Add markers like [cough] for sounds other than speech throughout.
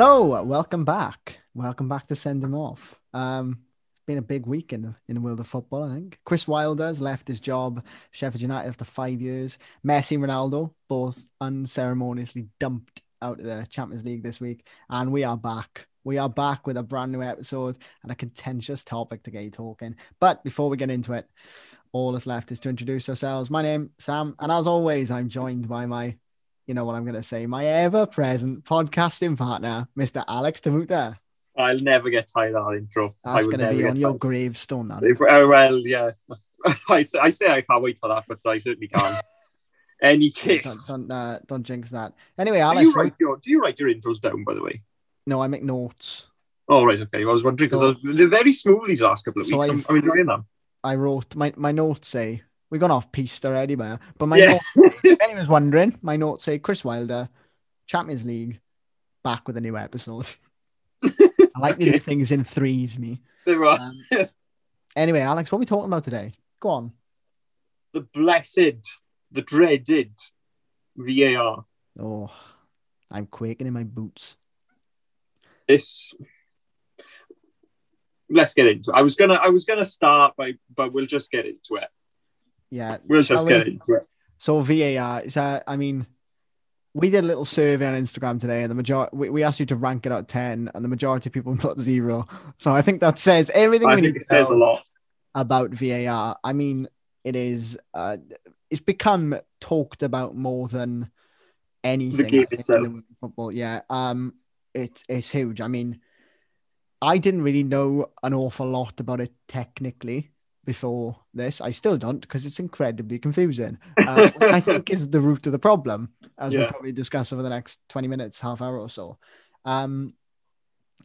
Hello, welcome back. Welcome back to Send Him Off. Um, been a big week in, in the world of football, I think. Chris Wilder's left his job, Sheffield United after five years. Messi and Ronaldo both unceremoniously dumped out of the Champions League this week. And we are back. We are back with a brand new episode and a contentious topic to get you talking. But before we get into it, all that's left is to introduce ourselves. My name, Sam, and as always, I'm joined by my you know what I'm going to say, my ever present podcasting partner, Mr. Alex Tamuta. I'll never get tired of that intro. That's going to be on your gravestone. Now. Uh, well, yeah. [laughs] I, say, I say I can't wait for that, but I certainly can't. [laughs] Any case. Don't, don't, uh, don't, jinx that. Anyway, Alex. Do you, write your, do you write your intros down, by the way? No, I make notes. Oh, right. Okay. I was wondering because so, they're very smooth these last couple of weeks. So I'm, I'm enjoying them. I wrote my, my notes say We've gone off piste already, man. But my yeah. notes, if [laughs] anyone's wondering, my notes say Chris Wilder, Champions League, back with a new episode. [laughs] I like okay. things in threes, me. They are. Um, anyway, Alex, what are we talking about today? Go on. The blessed, the dreaded VAR. Oh, I'm quaking in my boots. This let's get into it. I was gonna I was gonna start by but we'll just get into it. Yeah, we'll just get we? into it. So VAR is that? I mean, we did a little survey on Instagram today, and the majority we, we asked you to rank it out ten, and the majority of people [laughs] put zero. So I think that says everything I we need to says a lot about VAR. I mean, it is uh, it's become talked about more than anything. The game itself, football, yeah. Um, it it's huge. I mean, I didn't really know an awful lot about it technically before this. I still don't because it's incredibly confusing. [laughs] Uh, I think is the root of the problem, as yeah. we'll probably discuss over the next 20 minutes, half hour or so. Um,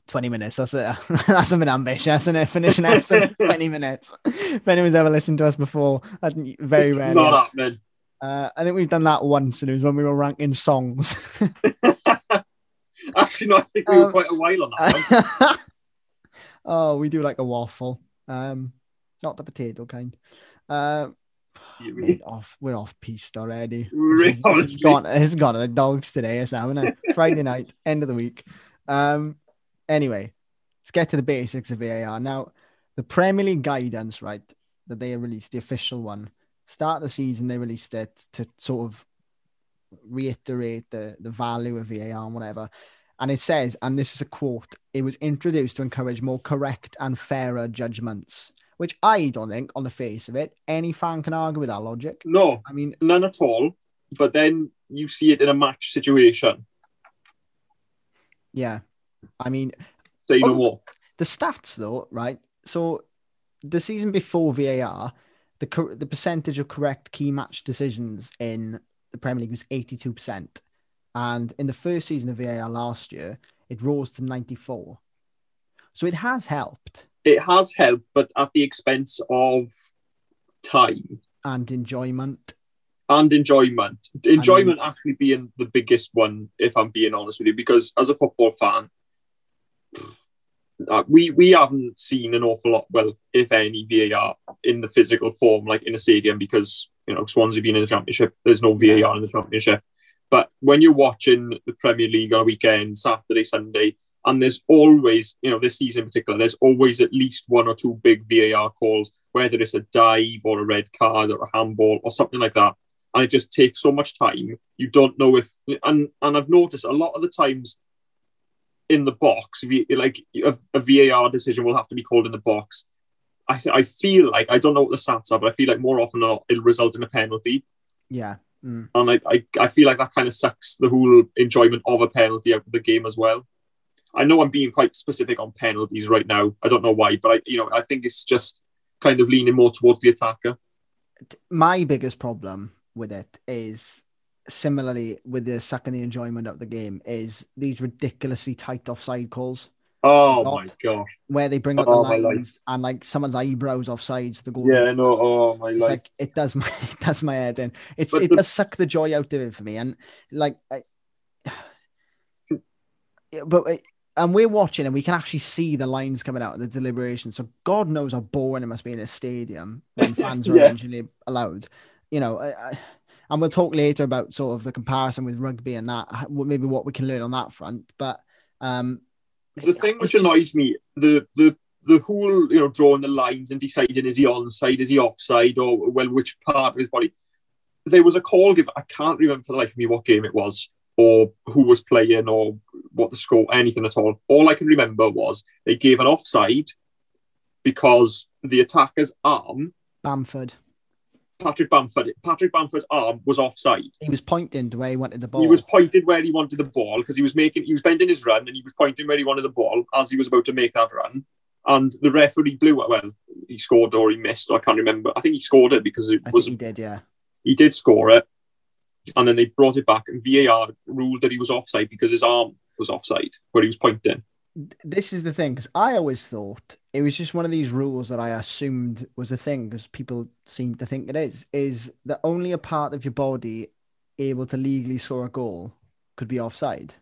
20 minutes. That's a [laughs] that's a bit ambitious, isn't it? Finish an episode [laughs] 20 minutes. If anyone's ever listened to us before, very it's rarely. Not happening. Uh, I think we've done that once, and it was when we were ranking songs. Actually, no, I think we were um, quite a while on that oh, we do like a waffle. Um, not the potato kind. Uh, we're off. We're off piste already. Really? It's gone. It's gone. The dogs today, is haven't it? [laughs] Friday night, end of the week. Um. Anyway, let's get to the basics of VAR now. The Premier League guidance, right, that they released, the official one, start the season they released it to sort of reiterate the the value of VAR and whatever. And it says, and this is a quote: "It was introduced to encourage more correct and fairer judgments." Which I don't think, on the face of it, any fan can argue with that logic. No, I mean, none at all. But then you see it in a match situation. Yeah, I mean, say no more. The stats, though, right? So the season before VAR, the the percentage of correct key match decisions in the Premier League was eighty two percent, and in the first season of VAR last year, it rose to ninety four. So it has helped it has helped, but at the expense of time and enjoyment. And enjoyment. Enjoyment I mean, actually being the biggest one, if I'm being honest with you, because as a football fan, uh, we we haven't seen an awful lot, well, if any, VAR in the physical form, like in a stadium, because you know Swansea being in the championship, there's no VAR in the championship. But when you're watching the Premier League on a weekend, Saturday, Sunday, and there's always, you know, this season in particular, there's always at least one or two big VAR calls, whether it's a dive or a red card or a handball or something like that. And it just takes so much time. You don't know if, and and I've noticed a lot of the times in the box, if you like a, a VAR decision will have to be called in the box. I, I feel like I don't know what the stats are, but I feel like more often than not it'll result in a penalty. Yeah. Mm. And I, I, I feel like that kind of sucks the whole enjoyment of a penalty out of the game as well. I know I'm being quite specific on penalties right now. I don't know why, but I, you know, I think it's just kind of leaning more towards the attacker. My biggest problem with it is similarly with the sucking the enjoyment of the game is these ridiculously tight offside calls. Oh my gosh! Where they bring up oh, the lines and like someone's eyebrows offsides the goal. Yeah, no. Oh my life! Like it does [laughs] my it does my head in. It's but it the... does suck the joy out of it for me, and like, I, [sighs] but uh, and we're watching and we can actually see the lines coming out of the deliberation. So God knows how boring it must be in a stadium when [laughs] fans are yeah. eventually allowed. You know, I, I, and we'll talk later about sort of the comparison with rugby and that, maybe what we can learn on that front. But Um, the thing which just- annoys me, the the the whole you know drawing the lines and deciding is he onside, is he offside, or well which part of his body. There was a call given. I can't remember for the life of me what game it was, or who was playing, or what the score, anything at all. All I can remember was they gave an offside because the attacker's arm, Bamford. Patrick Bamford, Patrick Bamford's arm was offside. He was pointing to where he wanted the ball. He was pointed where he wanted the ball because he was making he was bending his run and he was pointing where he wanted the ball as he was about to make that run. And the referee blew it. Well, he scored or he missed. I can't remember. I think he scored it because it was he did, yeah. he did score it. And then they brought it back and VAR ruled that he was offside because his arm was offside where he was pointing. This is the thing because I always thought it was just one of these rules that I assumed was a thing because people seem to think it is. Is that only a part of your body able to legally score a goal could be offside?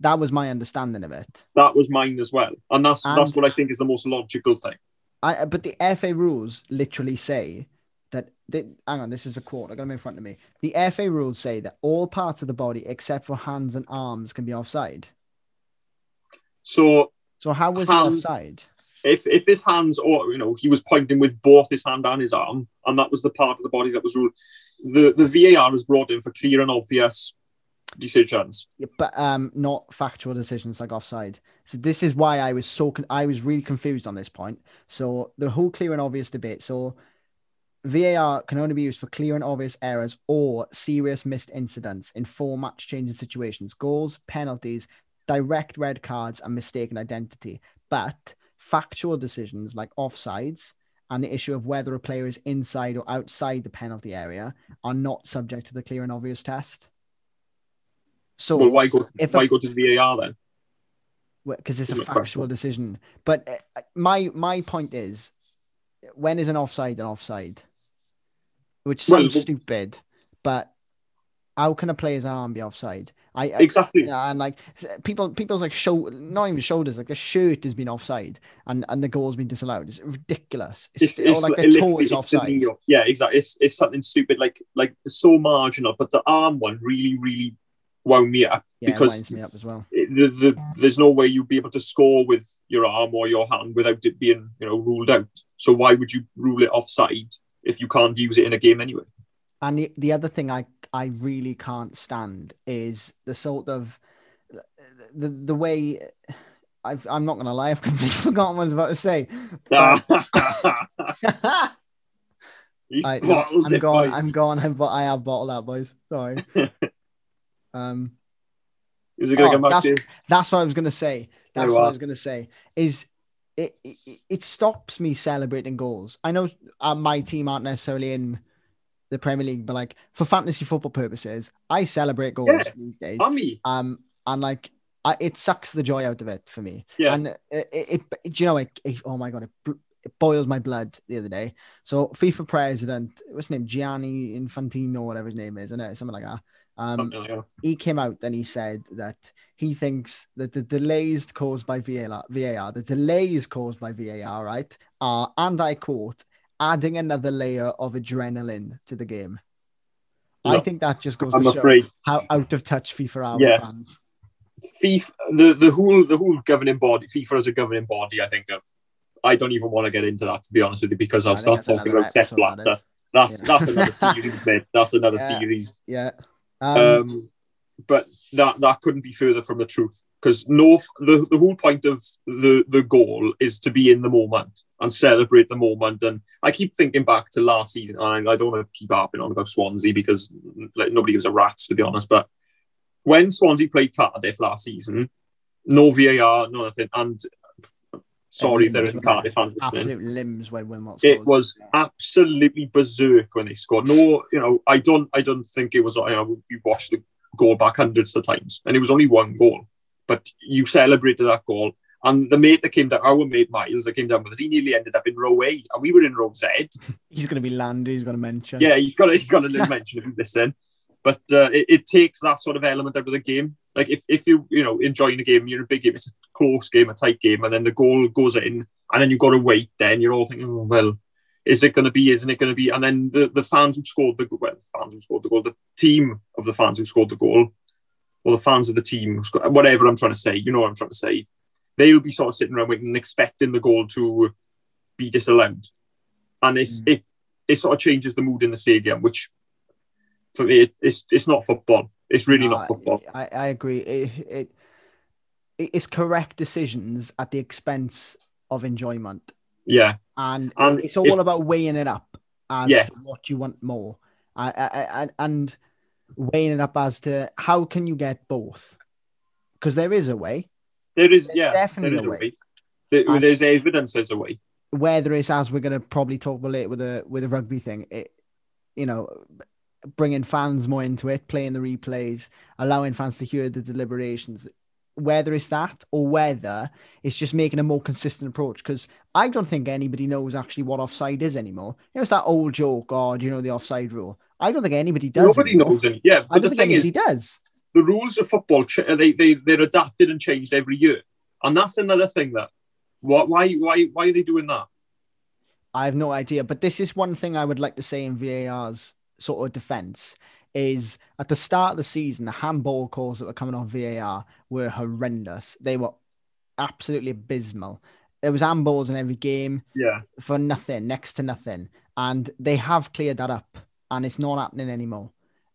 That was my understanding of it. That was mine as well. And that's that's what I think is the most logical thing. I but the FA rules literally say that they, hang on, this is a quote. I got them in front of me. The FA rules say that all parts of the body except for hands and arms can be offside. So So how was Hands- it offside? if if his hands or you know he was pointing with both his hand and his arm and that was the part of the body that was ruled the the var was brought in for clear and obvious decisions Yeah, but um, not factual decisions like offside. So this is why I was so con- I was really confused on this point. So the whole clear and obvious debate. So VAR can only be used for clear and obvious errors or serious missed incidents in four match changing situations: goals, penalties, direct red cards, and mistaken identity. But factual decisions like offsides and the issue of whether a player is inside or outside the penalty area are not subject to the clear and obvious test. So well why go to, if why a- go to var then because it's a factual decision. But uh, my my point is, when is an offside an offside? Which sounds well- stupid, but how can a player's arm be offside? I, I exactly and like people, people's like show, not even shoulders, like the shirt has been offside, and and the goal's been disallowed. It's ridiculous. It's, it's, it's like li- the toe is offside. yeah exactly it's, it's something stupid like like so marginal but the arm one really really wound me up Yeah, it because me up as well. it- the, the, there's no way you'd be able to score with your arm or your hand without it being you know ruled out so why would you rule it offside if you can't use it in a game anyway And the, the other thing I I really can't stand is the sort of the the way I've, I'm not gonna lie, I've [laughs] completely forgotten what I was about to say. [laughs] I, no, I'm gone. boys. I'm gone. I'm, but I have bottled that, boys. Sorry. [laughs] um, Is it going to Oh, come back that's- to you? that's what I was gonna say. That's what I was gonna say. Is it, it? It stops me celebrating goals. I know uh, my team aren't necessarily in the Premier League, but like for fantasy football purposes, I celebrate goals Yeah. these days. Um, and like, I, it sucks the joy out of it for me. Yeah. And it, it, it, you know, it, oh my god, it, it boiled my blood the other day. So FIFA president, what's his name, Gianni Infantino, whatever his name is, I know something like that. Um, Something he came out and he said that he thinks that the delays caused by VAR, VAR the delays caused by VAR, right, are, and I quote, adding another layer of adrenaline to the game. I think that just goes I'm to show how out of touch FIFA are Yeah. fans. FIFA, the, the whole the whole governing body, FIFA as a governing body, I think of. I don't even want to get into that to be honest with you because I'll start talking about Sepp episode, that Blatter. That's Yeah. that's another [laughs] series, mate. That's another Yeah. series. Yeah. Um, Um, but that that couldn't be further from the truth because no, the the whole point of the the goal is to be in the moment and celebrate the moment. And I keep thinking back to last season, and I don't want to keep harping on about Swansea because like nobody gives a rat's to be honest. But when Swansea played Cardiff last season, no VAR, no nothing, and sorry if there isn't Cardiff fans listening absolute limbs when Wilmot it scored. was absolutely berserk when they scored. No, you know, I don't, I don't think it was. You know, you've watched the goal back hundreds of times, and it was only one goal, but you celebrated that goal. And the mate that came down, our mate Miles, that came down with us, he nearly ended up in row A, and we were in row Z. [laughs] He's going to be landed. He's going to mention. Yeah, he's got, a, he's got a little mention if you listen. But uh, it, it takes that sort of element out of the game. Like if, if you you know enjoying a game, you're in a big game, it's a close game, a tight game, and then the goal goes in, and then you've got to wait. Then you're all thinking, oh, well, is it going to be? Isn't it going to be? And then the, the fans who scored the well, the fans who scored the goal, the team of the fans who scored the goal, or the fans of the team, whatever I'm trying to say, you know what I'm trying to say, they'll be sort of sitting around waiting and expecting the goal to be disallowed. And it's, mm. it, it sort of changes the mood in the stadium, which for me, it, it's, it's not football. It's really no, not football. I, I agree. It, it, it's correct decisions at the expense of enjoyment. Yeah. And, and it's all about weighing it up as yeah. to what you want more. I, I, I, and weighing it up as to how can you get both? Because there is a way. There is, There's yeah, definitely there is a way. way. There, there's evidence there's a way. Whether it's as we're going to probably talk about later with a with a rugby thing, it, you know, bringing fans more into it, playing the replays, allowing fans to hear the deliberations. Whether it's that or whether it's just making a more consistent approach, because I don't think anybody knows actually what offside is anymore. You know, it's that old joke, or do you know the offside rule? I don't think anybody does. Nobody anymore. knows any. Yeah, but the thing is, does. the rules of football they they they're adapted and changed every year, and that's another thing that what why why why are they doing that? I have no idea, but this is one thing I would like to say in VAR's sort of defense is at the start of the season, the handball calls that were coming off VAR were horrendous. They were absolutely abysmal. There was handballs in every game, yeah, for nothing, next to nothing, and they have cleared that up and it's not happening anymore.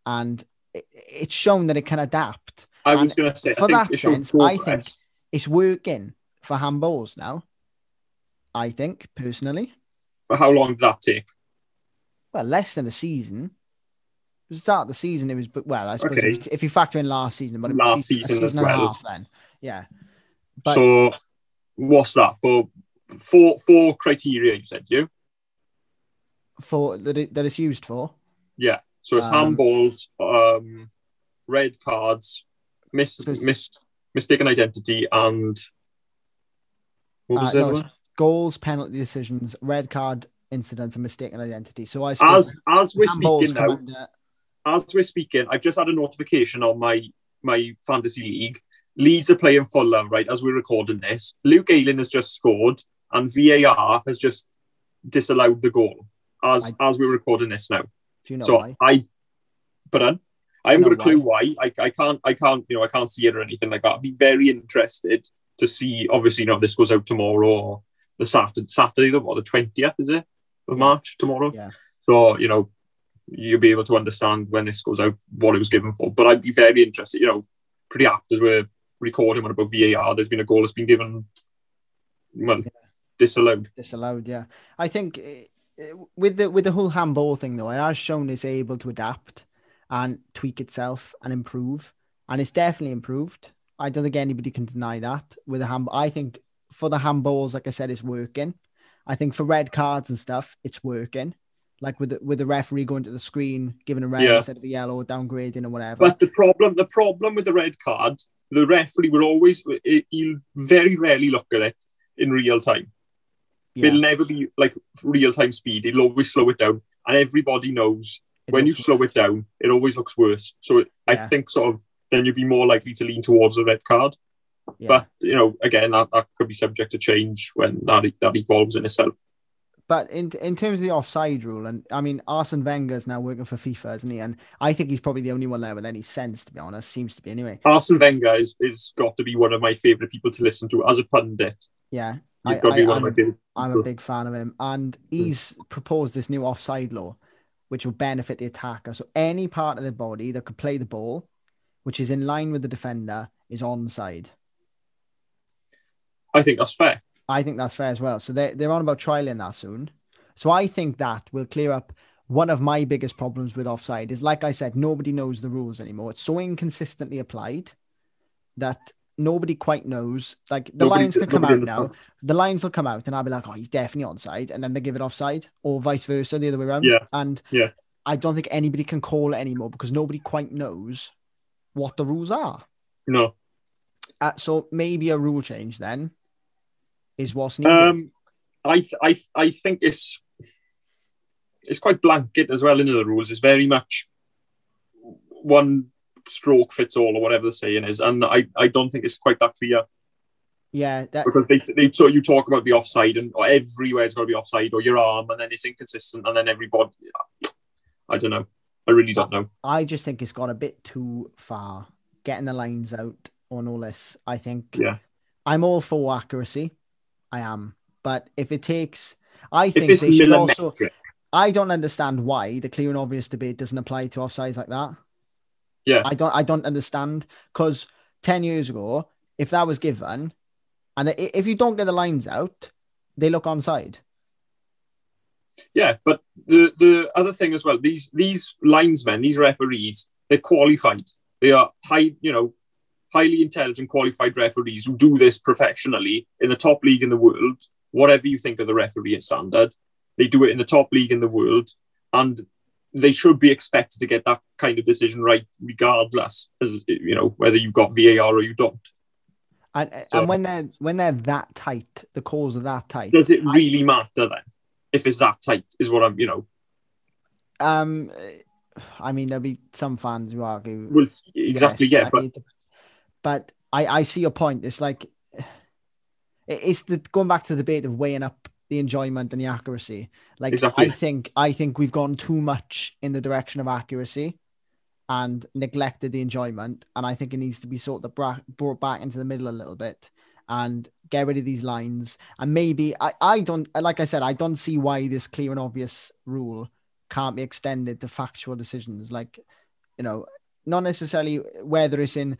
And it, it's shown that it can adapt. I was going to say, for that sense, I think it's working for handballs now. I think personally. But how long did that take? Well, less than a season. The start of the season, it was, but well, I suppose okay. if, if, you factor in last season, but last season, season, as well. Half, then, yeah. But, so, what's that for? Four four criteria you said you for that it, that it's used for. Yeah. So it's um, handballs, um, red cards, missed, missed, mistaken identity, and what was uh, no, goals, penalty decisions, red card incidents, and mistaken identity. So I as as we're speaking now, as we're speaking, I've just had a notification on my my fantasy league. Leeds are playing Fulham right as we're recording this. Luke Ayling has just scored, and VAR has just disallowed the goal as I... as we're recording this now. Do you know so why? I, but I haven't got a clue why. why. I, I can't, I can't, you know, I can't see it or anything like that. I'd be very interested to see. Obviously, you know, this goes out tomorrow or the Saturday, Saturday, the what, the twentieth is it of March tomorrow? Yeah. So you know, you'll be able to understand when this goes out what it was given for. But I'd be very interested. You know, pretty apt as we're recording one about VAR. There's been a goal that's been given, well, yeah. disallowed. Disallowed. Yeah, I think eh, eh, with the with the whole handball thing though, it has shown it's able to adapt and tweak itself and improve, and it's definitely improved. I don't think anybody can deny that. With a hand, I think for the handballs, like I said, it's working. I think for red cards and stuff, it's working. Like with the, with the referee going to the screen, giving a red yeah. instead of a yellow, downgrading or whatever. But the problem, the problem with the red card, the referee will always, he'll very rarely look at it in real time. Yeah. It'll never be like real time speed. It'll always slow it down, and everybody knows it when you slow it down, it always looks worse. So it, yeah. I think sort of then you'd be more likely to lean towards a red card. Yeah. But you know, again, that, that could be subject to change when that that evolves in itself. But in in terms of the offside rule, and I mean, Arsene Wenger is now working for FIFA, isn't he? And I think he's probably the only one there with any sense, to be honest. Seems to be anyway. Arsene Wenger is is got to be one of my favorite people to listen to as a pundit. Yeah, I, am a big fan of him, and he's mm. proposed this new offside law, which will benefit the attacker. So any part of the body that could play the ball, which is in line with the defender, is onside. I think that's fair. I think that's fair as well. So they're, they're on about trialing that soon. So I think that will clear up one of my biggest problems with offside is like I said, nobody knows the rules anymore. It's so inconsistently applied that nobody quite knows. Like the nobody, lines can come out now. The lines will come out, and I'll be like, "Oh, he's definitely onside," and then they give it offside, or vice versa, the other way around. Yeah. And yeah, I don't think anybody can call it anymore because nobody quite knows what the rules are. No. Uh, so maybe a rule change then is what's needed. Um, I I I think it's it's quite blanket as well in the rules. It's very much one stroke fits all or whatever the saying is, and I, I don't think it's quite that clear. Yeah, that... because they, they so you talk about the offside and or everywhere's got to be offside or your arm, and then it's inconsistent, and then everybody. I don't know. I really don't know. I just think it's gone a bit too far. getting the lines out on all this. I think Yeah. I'm all for accuracy. I am. But if it takes, I think they should also. I don't understand why the clear and obvious debate doesn't apply to offsides like that. Yeah. I don't. I don't understand because ten years ago, if that was given, and if you don't get the lines out, they look onside. yeah. But the the other thing as well, these these linesmen, these referees, they're qualified. They are high, you know, highly intelligent, qualified referees who do this professionally in the top league in the world. Whatever you think of the refereeing standard, they do it in the top league in the world, and they should be expected to get that kind of decision right, regardless, as you know, whether you've got VAR or you don't. And So- and when they're when they're that tight, the calls are that tight. Does it really matter then? If it's that tight, is what I'm, you know, Um, I mean, there'll be some fans who argue will exactly, Yes, yeah, but but I I see your point. It's like it's the going back to the debate of weighing up the enjoyment and the accuracy. Like Exactly. I think I think we've gone too much in the direction of accuracy and neglected the enjoyment, and I think it needs to be sort of bra- brought back into the middle a little bit and get rid of these lines. And maybe I I don't like I said I don't see why this clear and obvious rule can't be extended to factual decisions like you know not necessarily whether it's in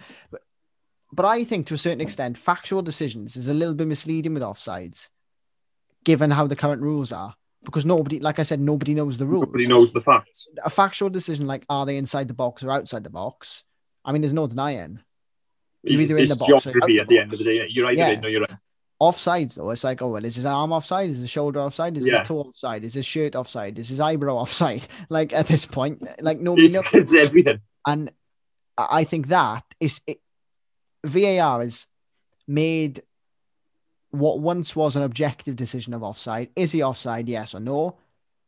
but, I think to a certain extent factual decisions is a little bit misleading with offsides given how the current rules are because nobody like I said nobody knows the rules nobody knows the facts. a factual decision like are they inside the box or outside the box I mean there's no denying You're It's, either in the box or out at the the end of the day. You're either Yeah. in or you're out. offsides though it's like oh well is his arm offside is his shoulder offside is Yeah. his toe offside is his shirt offside is his eyebrow [laughs] offside like at this point like nobody knows It's, it's everything. And I I think that is it, VAR has made what once was an objective decision of offside. Is he offside? Yes or no?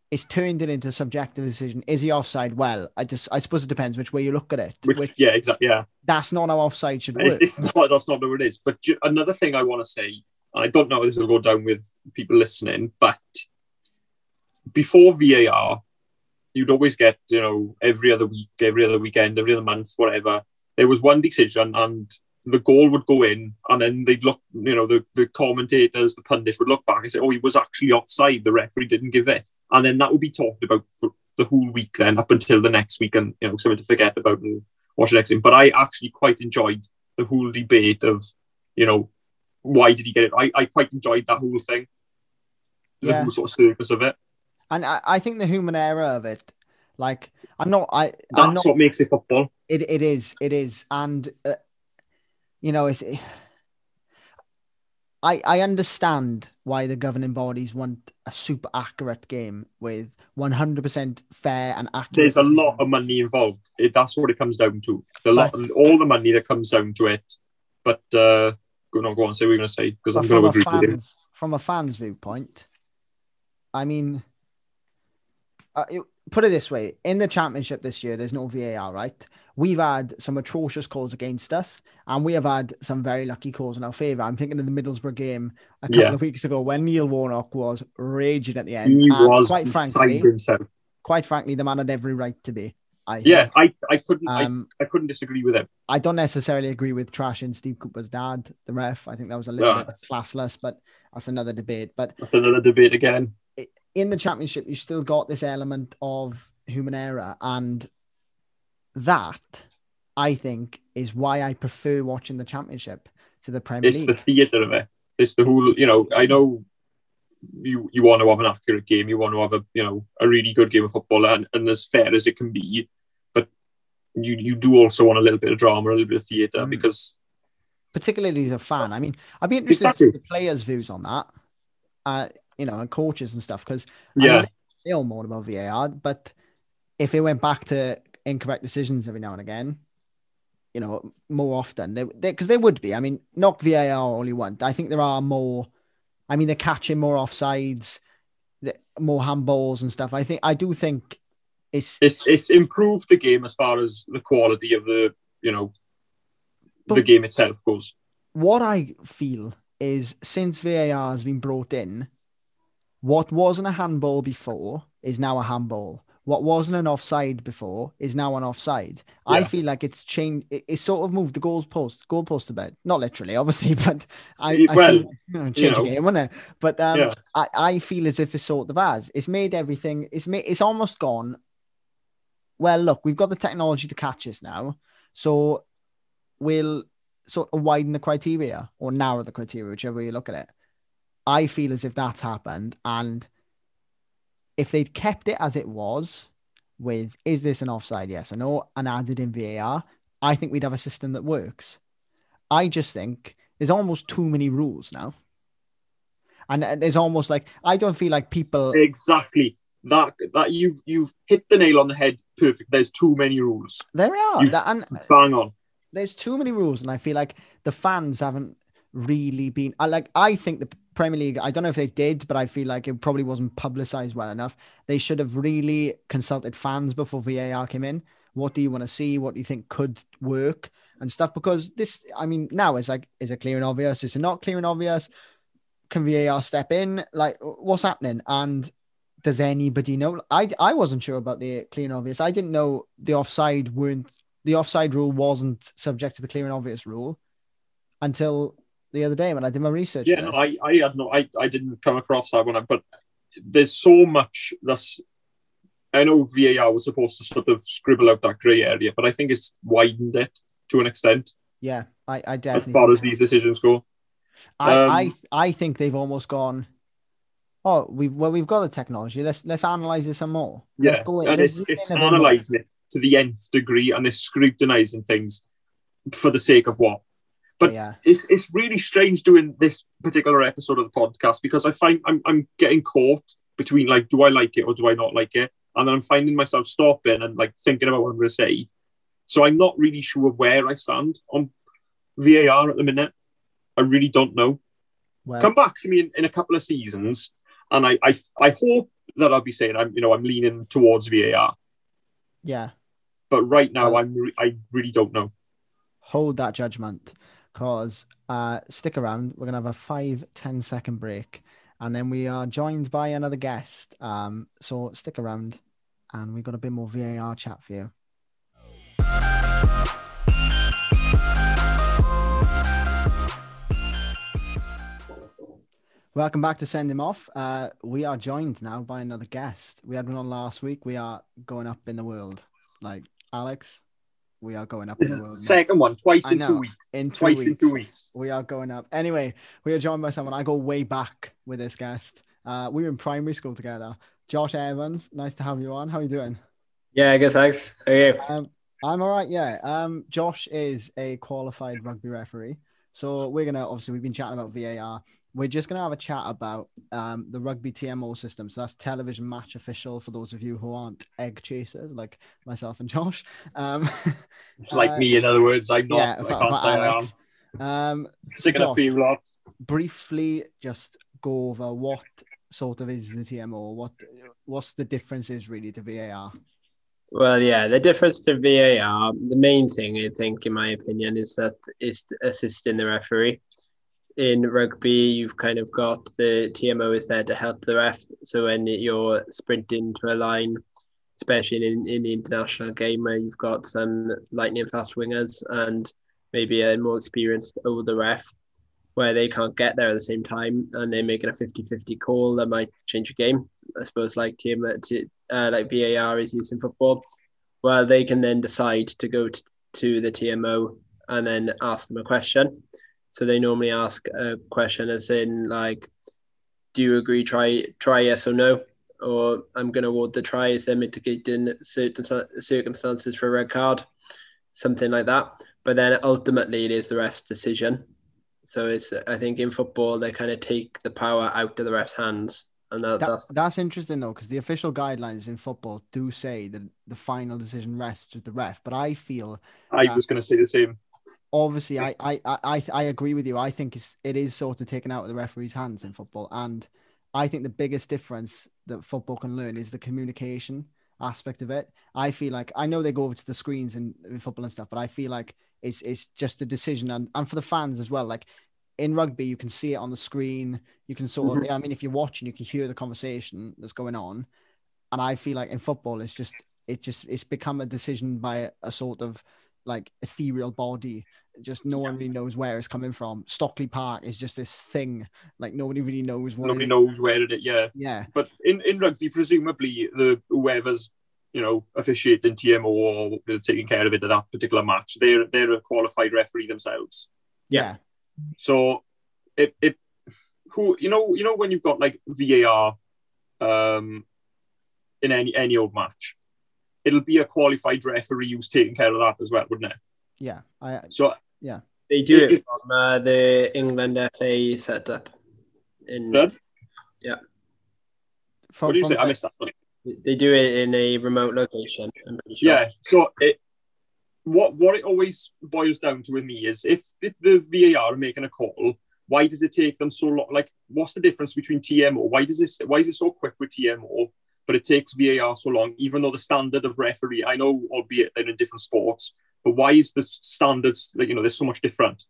It's turned it into a subjective decision. Is he offside? Well, I just I suppose it depends which way you look at it. Which, Which, yeah, exactly. Yeah, that's not how offside should work. it's, it's not, that's not what it is. But ju- another thing I want to say, and I don't know if this will go down with people listening, but before VAR, you'd always get, you know, every other week, every other weekend, every other month, whatever. There was one decision, and the goal would go in, and then they'd look, you know, the, the commentators, the pundits would look back and say, oh, he was actually offside. The referee didn't give it. And then that would be talked about for the whole week, then up until the next week, and, you know, something to forget about and watch the next thing. But I actually quite enjoyed the whole debate of, you know, why did he get it? I, I quite enjoyed that whole thing. The Yeah. whole sort of circus of it. and I, I think the human error of it, like I'm not I That's I'm not what makes it football. It it is it is, and uh, you know it's. I I understand why the governing bodies want a super accurate game with one hundred percent fair and accurate. There's a lot of money involved. It, that's what it comes down to. The lot, all the money that comes down to it. But uh, go no, go on. Say what you're going to say because I'm going to agree with you. fans from a fan's viewpoint, I mean, uh, it- put it this way: in the championship this year, there's no VAR, right? We've had some atrocious calls against us, and we have had some very lucky calls in our favour. I'm thinking of the Middlesbrough game a couple Yeah. of weeks ago when Neil Warnock was raging at the end. He was quite frankly, himself. quite frankly, the man had every right to be. I Yeah. I, I couldn't Um, I, I couldn't disagree with him. I don't necessarily agree with trashing Steve Cooper's dad, the ref. I think that was a little Yeah. bit classless, but that's another debate. But That's another debate again. In the championship, you still got this element of human error, and that I think is why I prefer watching the championship to the Premier It's the theatre of it. It's the whole. You know, I know you you want to have an accurate game. You want to have a you know a really good game of football and, and as fair as it can be. But you you do also want a little bit of drama, a little bit of theatre Mm. because particularly as a fan. I mean, I'd be interested Exactly. in the players' views on that, uh, you know, and coaches and stuff, because yeah, they all moan about VAR, but if it went back to incorrect decisions every now and again, you know, more often, they because they would be. I mean, knock VAR all you want. I think there are more. I mean, they're catching more offsides, the- more handballs and stuff. I think I do think it's it's it's improved the game as far as the quality of the you know the game itself goes. what I feel is since VAR has been brought in, what wasn't a handball before is now a handball. what wasn't an offside before is now an offside. I feel like it's changed. It, it's sort of moved the goalpost, goalpost a bit. Not literally, obviously, [laughs] but I, I Well, feel, you know, change know. the game, wouldn't it? But um, Yeah. I, I feel as if it's sort of as it's made everything. It's made. It's almost gone. Well, look, we've got the technology to catch us now, so we'll sort of widen the criteria or narrow the criteria, whichever way you look at it. I feel as if that's happened, and if they'd kept it as it was, with is this an offside? Yes or no, and added in VAR, I think we'd have a system that works. I just think there's almost too many rules now. And there's almost like I don't feel like people Exactly. That that you've you've hit the nail on the head. Perfect. There's too many rules. there are You- that, and Bang on. there's too many rules, and I feel like the fans haven't really been. I like. I think the Premier League. I don't know if they did, but I feel like it probably wasn't publicized well enough. They should have really consulted fans before VAR came in. What do you want to see? What do you think could work and stuff? Because this, I mean, now it's like, is it clear and obvious? Is it not clear and obvious? Can VAR step in? Like, what's happening? And does anybody know? I I wasn't sure about the clear and obvious. I didn't know the offside weren't the offside rule wasn't subject to the clear and obvious rule until the other day when I did my research. Yeah, no. I, I had no, I, I didn't come across that one, but there's so much that's. I know VAR was supposed to sort of scribble out that grey area, but I think it's widened it to an extent yeah, I, I as far as these decisions go. I, um, I I think they've almost gone. Oh, we've well, we've got the technology. Let's let's analyze this some more. Let's Yeah, go in. and let's it's, it's in a bit more. analysing it to the nth degree, and they're scrutinising things for the sake of what. But- yeah, It's it's really strange doing this particular episode of the podcast because I find I'm I'm getting caught between like, do I like it or do I not like it, and then I'm finding myself stopping and like thinking about what I'm going to say. So I'm not really sure where I stand on VAR at the minute. I really don't know. well, Come back to me in, in a couple of seasons, and I, I I hope that I'll be saying I'm you know I'm leaning towards VAR. yeah. But right now, Well- I'm re- I really don't know. Hold that judgment, cause uh, stick around. We're gonna have a five ten second break, and then we are joined by another guest. Um, so stick around, and we've got a bit more VAR chat for you. Welcome back to Send Him Off. Uh, we are joined now by another guest. We had one on last week. We are going up in the world. Like Alex, we are going up This is the world. second one, twice in two weeks. In two Twice weeks. in two weeks. We are going up. Anyway, we are joined by someone. I go way back with this guest. Uh, we were in primary school together. Josh Evans, nice to have you on. How are you doing? Yeah, good. Thanks. How are you? Um, I'm all right. Yeah. Um, Josh is a qualified rugby referee. So we're gonna obviously we've been chatting about VAR. We're just gonna have a chat about um, the rugby TMO system. So that's television match official for those of you who aren't egg chasers like myself and [laughs] Josh. Um, like uh, me, in other words, I'm not. yeah, I can't for say I am. Um, Sticking up for you lot. briefly just go over what sort of is the TMO, what what's the differences really to VAR? Well, yeah, the difference to VAR, the main thing I think, in my opinion, is that that is assisting the referee. In rugby, you've kind of got the TMO is there to help the ref. So when you're sprinting to a line, especially in, in the international game where you've got some lightning fast wingers and maybe a more experienced older ref, where they can't get there at the same time and they're making a 50-50 call that might change a game. I suppose like TM, t- uh, like VAR is used in football, where they can then decide to go t- to the TMO and then ask them a question. So they normally ask a question as in like, do you agree? Try try yes or no, or I'm going to award the try as they're mitigating certain circumstances for a red card, something like that. But then ultimately it is the ref's decision. So it's I think in football they kind of take the power out of the ref's hands, and that, That, that's that's interesting though, because the official guidelines in football do say that the final decision rests with the ref. But I feel I was going to say the same. Obviously I, I I I agree with you. I think it's it is sort of taken out of the referee's hands in football, and I think the biggest difference that football can learn is the communication aspect of it. I feel like I know they go over to the screens in, in football and stuff, but I feel like it's it's just a decision and, and for the fans as well. Like in rugby, you can see it on the screen. You can sort of mm-hmm. I mean, if you're watching, you can hear the conversation that's going on. and I feel like in football, it's just it just it's become a decision by a sort of like ethereal body. Just no one really knows where it's coming from. Stockley Park is just this thing, like nobody really knows what. Nobody it- knows where it is. Yeah, Yeah, but in, in rugby, presumably the whoever's you know officiating TMO or taking care of it at that particular match, they're they're a qualified referee themselves. yeah, So it it who you know you know when you've got like VAR um in any any old match, it'll be a qualified referee who's taking care of that as well, wouldn't it? yeah. I So yeah. They do It- it from uh, the England FA setup. In Good. from, what do you from- say? I missed that. one. they do it in a remote location. I'm pretty sure. Yeah. So it what what it always boils down to with me is if the, the VAR are making a call, why does it take them so long? Like, what's the difference between TMO? Why does this? Why is it so quick with TMO, but it takes VAR so long? Even though the standard of referee, I know, albeit they're in different sports, but why is the standards like you know there's so much different?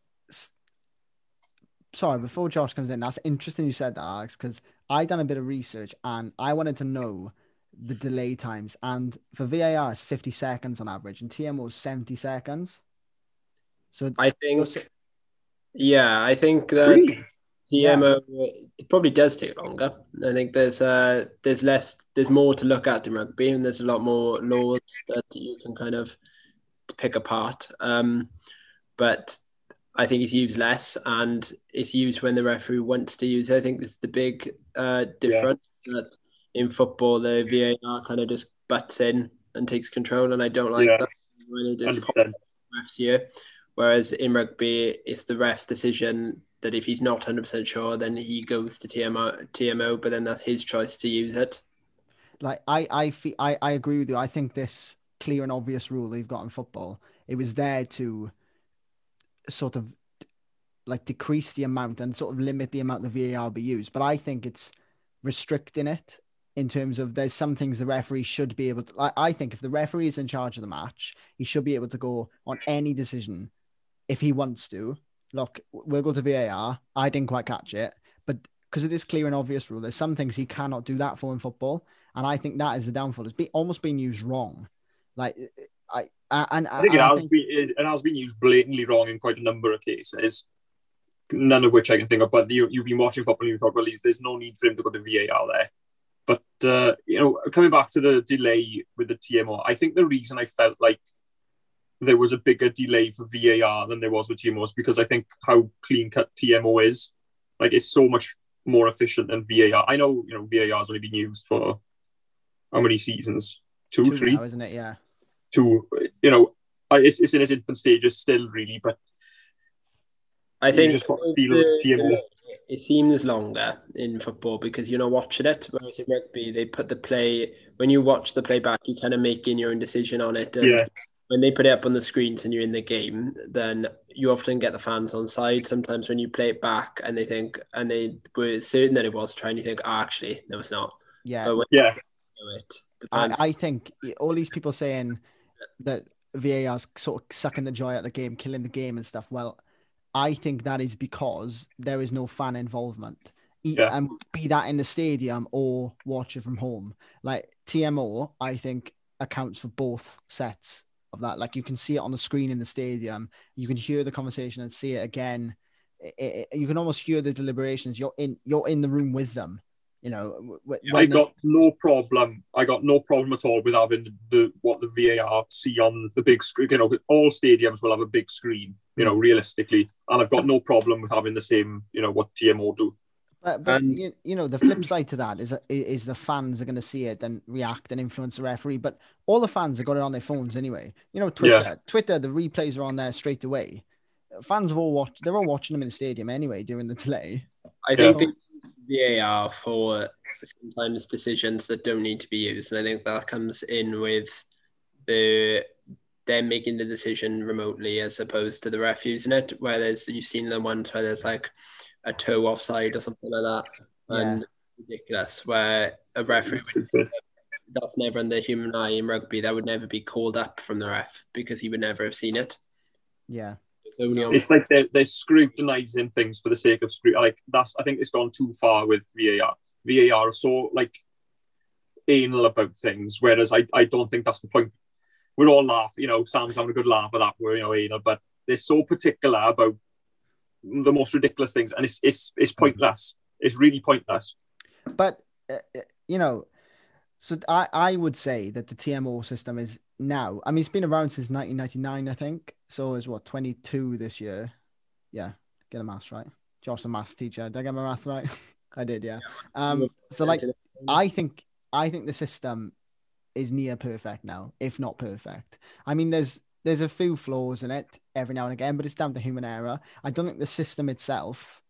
sorry, before Josh comes in, that's interesting you said that, Alex, because I done a bit of research and I wanted to know the delay times. And for VAR, it's 50 seconds on average, and TMO is 70 seconds. So I think. Yeah, I think that Really? TMO it probably does take longer. I think there's uh there's less there's more to look at in rugby and there's a lot more laws that you can kind of pick apart. Um, but I think it's used less and it's used when the referee wants to use it. I think that's the big uh difference that in football the VAR kind of just butts in and takes control and I don't like Yeah. that when it just 100%. refs here. Whereas in rugby, it's the ref's decision that if he's not 100% sure, then he goes to TMO, TMO, but then that's his choice to use it. like I I feel I, I agree with you. I think this clear and obvious rule they've got in football, it was there to sort of like decrease the amount and sort of limit the amount the VAR be used. But I think it's restricting it in terms of there's some things the referee should be able to. I, I think if the referee is in charge of the match, he should be able to go on any decision if he wants to. Look, we'll go to VAR. I didn't quite catch it, but because of this clear and obvious rule, there's some things he cannot do that for in football, and I think that is the downfall. It's be, almost being used wrong. Like I and I think and it I has think- been it, has been used blatantly wrong in quite a number of cases. None of which I can think of. But you, you've been watching football, and you well, there's- there's no need for him to go to VAR there. But uh, you know, coming back to the delay with the TMO, I think the reason I felt like there was a bigger delay for VAR than there was with TMO is because I think how clean cut TMO is. Like it's so much more efficient than VAR. I know you know VAR has only been used for how many seasons? Two, two three now, isn't it? Yeah. Two, you know it's, it's in its infant stages still really but I You think just got to feel the- TMO. it seems longer in football because you're not watching it. Whereas in rugby, they put the play, when you watch the playback, you kind of making your own decision on it. And Yeah. When they put it up on the screens and you're in the game, then you often get the fans on side. Sometimes when you play it back and they think, and they were certain that it was trying, you think, oh, actually, no, it's not. Yeah. But when yeah you do it, the I, I think all these people saying that VAR's sort of sucking the joy out of the game, killing the game and stuff. Well, I think that is because there is no fan involvement. Yeah. And be that in the stadium or watch it from home. Like TMO, I think accounts for both sets of that. Like you can see it on the screen in the stadium, you can hear the conversation and see it again. I- I- you can almost hear the deliberations. You're in, you're in the room with them. You know, I when the- got no problem I got no problem at all with having the, the what the VAR see on the big screen you know all stadiums will have a big screen you know mm. realistically and I've got no problem with having the same you know what TMO do But, but And- you, you know the flip side to that is is the fans are going to see it and react and influence the referee. But all the fans have got it on their phones anyway. You know Twitter, Twitter, the replays are on there straight away. Fans have all watched. They're all watching them in the stadium anyway during the delay. I think Yeah. the VAR for sometimes decisions that don't need to be used, and I think that comes in with the them making the decision remotely as opposed to the ref using it. Where there's you've seen the ones where there's like a toe offside or something like that, and ridiculous. Where a referee would- that's never in the human eye in rugby. That would never be called up from the ref because he would never have seen it. Yeah, It's only on it's like they're, they're scrutinizing things for the sake of scrut like that's I think it's gone too far with VAR VAR are so like anal about things, whereas I, I don't think that's the point. We're all laugh, you know, Sam's having a good laugh at that, we're you know anal, but they're so particular about the most ridiculous things, and it's it's it's pointless. It's really pointless. But uh, uh, you know, so I I would say that the TMO system is now. I mean, it's been around since 1999, I think. So it's what 22 this year. Yeah, get a maths right. Josh, a maths teacher. Did I get my maths right? [laughs] I did, yeah. Um, so like, I think I think the system is near perfect now, if not perfect. I mean, there's there's a few flaws in it every now and again, but it's down to human error. I don't think the system itself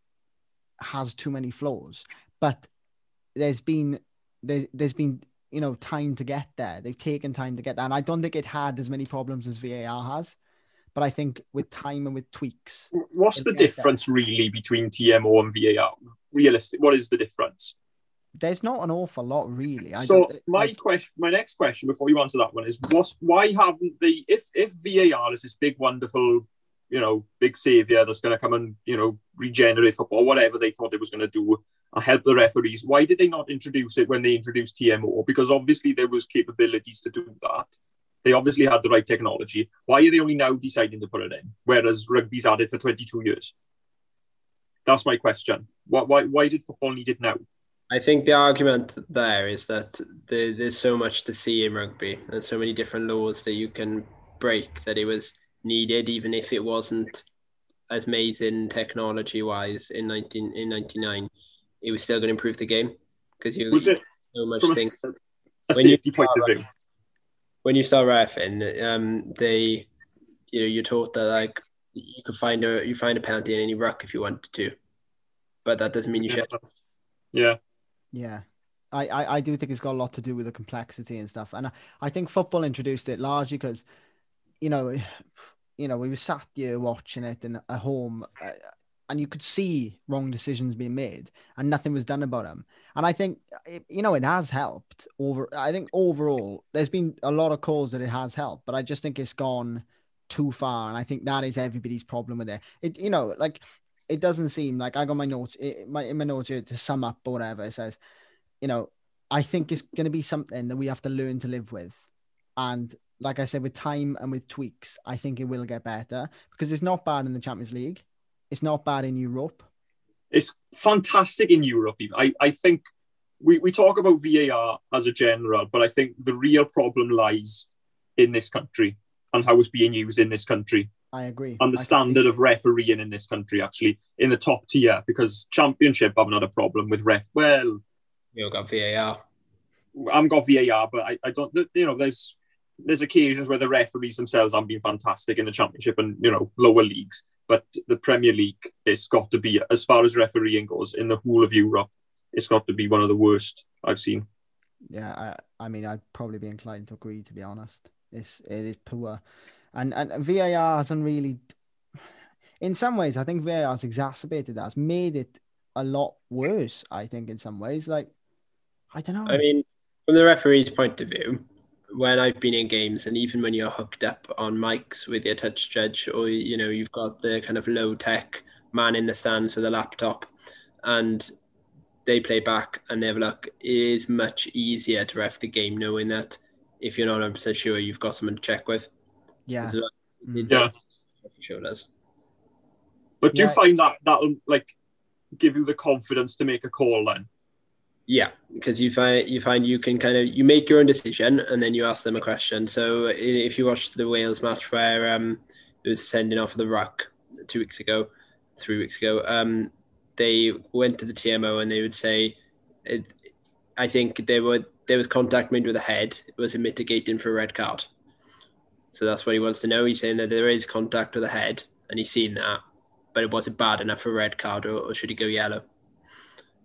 has too many flaws, but there's been there, there's been you know time to get there. They've taken time to get there, and I don't think it had as many problems as VAR has. But I think with time and with tweaks, what's the difference there. really between TMO and VAR? Realistic, what is the difference? There's not an awful lot, really. I so my like, question, my next question before you answer that one is, what's why haven't the if if VAR is this big wonderful you know, big savior that's going to come and, you know, regenerate football, whatever they thought it was going to do, and help the referees. Why did they not introduce it when they introduced TMO? Because obviously there was capabilities to do that. They obviously had the right technology. Why are they only now deciding to put it in, whereas rugby's had it for 22 years? That's my question. Why, why, why did football need it now? I think the argument there is that the, there's so much to see in rugby and so many different laws that you can break that it was – needed, even if it wasn't as amazing technology wise in 19 in 99 it was still going to improve the game because you was it so much from thing. a, a safety point of view? When you start refing um they you know you're taught that like you could find a you find a penalty in any ruck if you wanted to but that doesn't mean you should yeah yeah I, I, I do think it's got a lot to do with the complexity and stuff. And I, I think football introduced it largely because, you know, [sighs] you know, we were sat here watching it in a home, uh, and you could see wrong decisions being made, and nothing was done about them. And I think, you know, it has helped over. I think overall, there's been a lot of calls that it has helped, but I just think it's gone too far, and I think that is everybody's problem with it. It, you know, like it doesn't seem like I got my notes, it, my in my notes here to sum up or whatever. It says, you know, I think it's going to be something that we have to learn to live with, and like I said, with time and with tweaks, I think it will get better because it's not bad in the Champions League. It's not bad in Europe. It's fantastic in Europe. I, I think we, we talk about VAR as a general, but I think the real problem lies in this country and how it's being used in this country. I agree. And the I standard of refereeing in this country, actually, in the top tier, because Championship I've not a problem with ref. Well, you've got VAR. I've got VAR, but I, I don't, you know, there's there's occasions where the referees themselves haven't been fantastic in the championship and you know lower leagues, but the Premier League it's got to be as far as refereeing goes in the whole of Europe, it's got to be one of the worst I've seen. Yeah, I, I mean I'd probably be inclined to agree to be honest. It's it is poor, and and VAR hasn't really. In some ways, I think VAR has exacerbated that. It's made it a lot worse. I think in some ways, like I don't know. I mean, from the referee's point of view, when I've been in games, and even when you're hooked up on mics with your touch judge, or you know you've got the kind of low tech man in the stands with a laptop, and they play back and they have a look, it is much easier to ref the game knowing that if you're not 100 percent sure, you've got someone to check with. Yeah, it yeah, sure does. But do yeah. you find that that'll like give you the confidence to make a call then? Yeah, because you find you find you can kind of you make your own decision and then you ask them a question. So if you watch the Wales match where um, it was sending off of the ruck two weeks ago, three weeks ago, um, they went to the TMO and they would say, it, I think there were there was contact made with the head. Was it mitigating for a red card? So that's what he wants to know. He's saying that there is contact with the head and he's seen that, but it wasn't bad enough for a red card, or, or should he go yellow?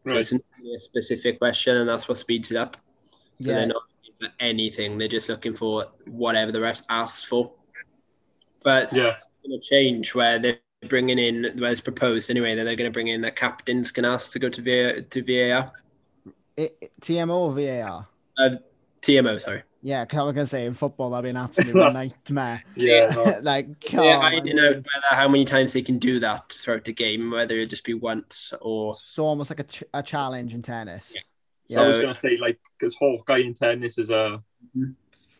So right. it's a specific question, and that's what speeds it up. So yeah. they're not looking for anything; they're just looking for whatever the refs asked for. But yeah, going to change where they're bringing in, where it's proposed anyway, that they're going to bring in the captains can ask to go to VAR. To VAR. It, TMO or VAR? Uh, TMO, sorry. Yeah, I was gonna say in football that'd be an [laughs] absolute nightmare. Yeah, [laughs] no. like yeah, I don't know whether how many times they can do that throughout the game, whether it just be once or so almost like a, ch- a challenge in tennis. Yeah. So I was going to say, like, because Hawkeye in tennis is a, Mhm.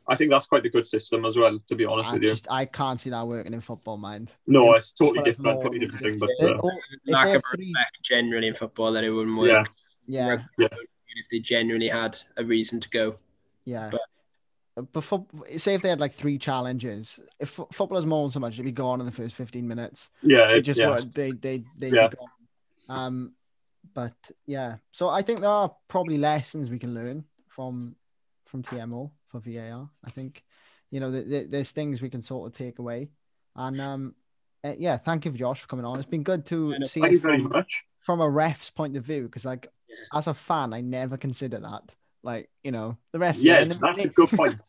I think that's quite a good system as well. To be honest I with you, I can't see that working in football, mind. no, it's totally Well, it's different, more totally than different thing. But They- uh, oh, Lack have of three, generally in football that it wouldn't work. yeah, yeah, Yeah. if they genuinely had a reason to go. yeah. But- But say if they had like three challenges, if fo- footballers moan so much, it'd be gone in the first fifteen minutes. yeah, They it, just yeah. would. They they they. Yeah. Be gone. Um, but yeah, so I think there are probably lessons we can learn from from TMO for VAR. I think you know th- th- there's things we can sort of take away, and um, uh, yeah, thank you, Josh, for coming on. It's been good to Yeah, see Thank it you very from, much. from a ref's point of view because like Yeah. as a fan, I never consider that. Like you know, the refs. Yeah, and that's a good point.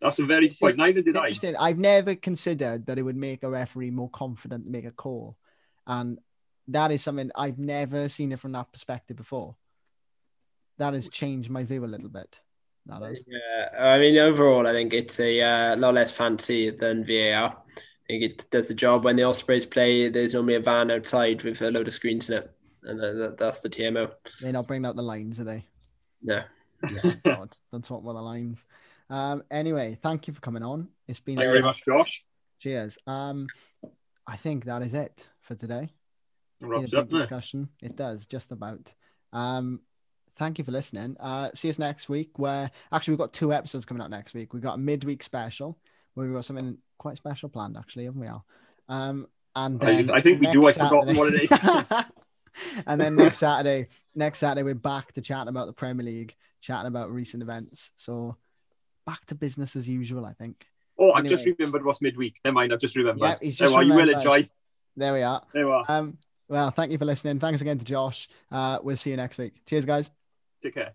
That's a very good point. Neither did I. interesting. I've never considered that it would make a referee more confident to make a call, and that is something I've never seen it from that perspective before. That has changed my view a little bit. That has. Yeah, I mean, overall, I think it's a uh, lot less fancy than VAR. I think it does the job when the Ospreys play. There's normally a van outside with a load of screens in it, and that- that, that's the TMO. They're not bringing out the lines, are they? No, [laughs] God, don't talk about the lines. Um. Anyway, thank you for coming on. It's been Thank you very much, Josh. Cheers. Um, I think that is it for today. been Wraps up. big discussion. It does, just about. Um, thank you for listening. Uh, see us next week. Where actually we've got two episodes coming out next week. We've got a midweek special where we've got something quite special planned, actually, haven't we? Al? Um, and I- then I think we do. I've forgotten what it Saturday- [laughs] and then next Saturday, next Saturday we're back to chatting about the Premier League, chatting about recent events. So back to business as usual, I think. Oh, I've just Anyway. remembered what's midweek. Never mind, I've just remembered. Yeah, there just we are. You will remembered. enjoy. There we are. There we are. Um, well, thank you for listening. Thanks again to Josh. Uh, we'll see you next week. Cheers, guys. Take care.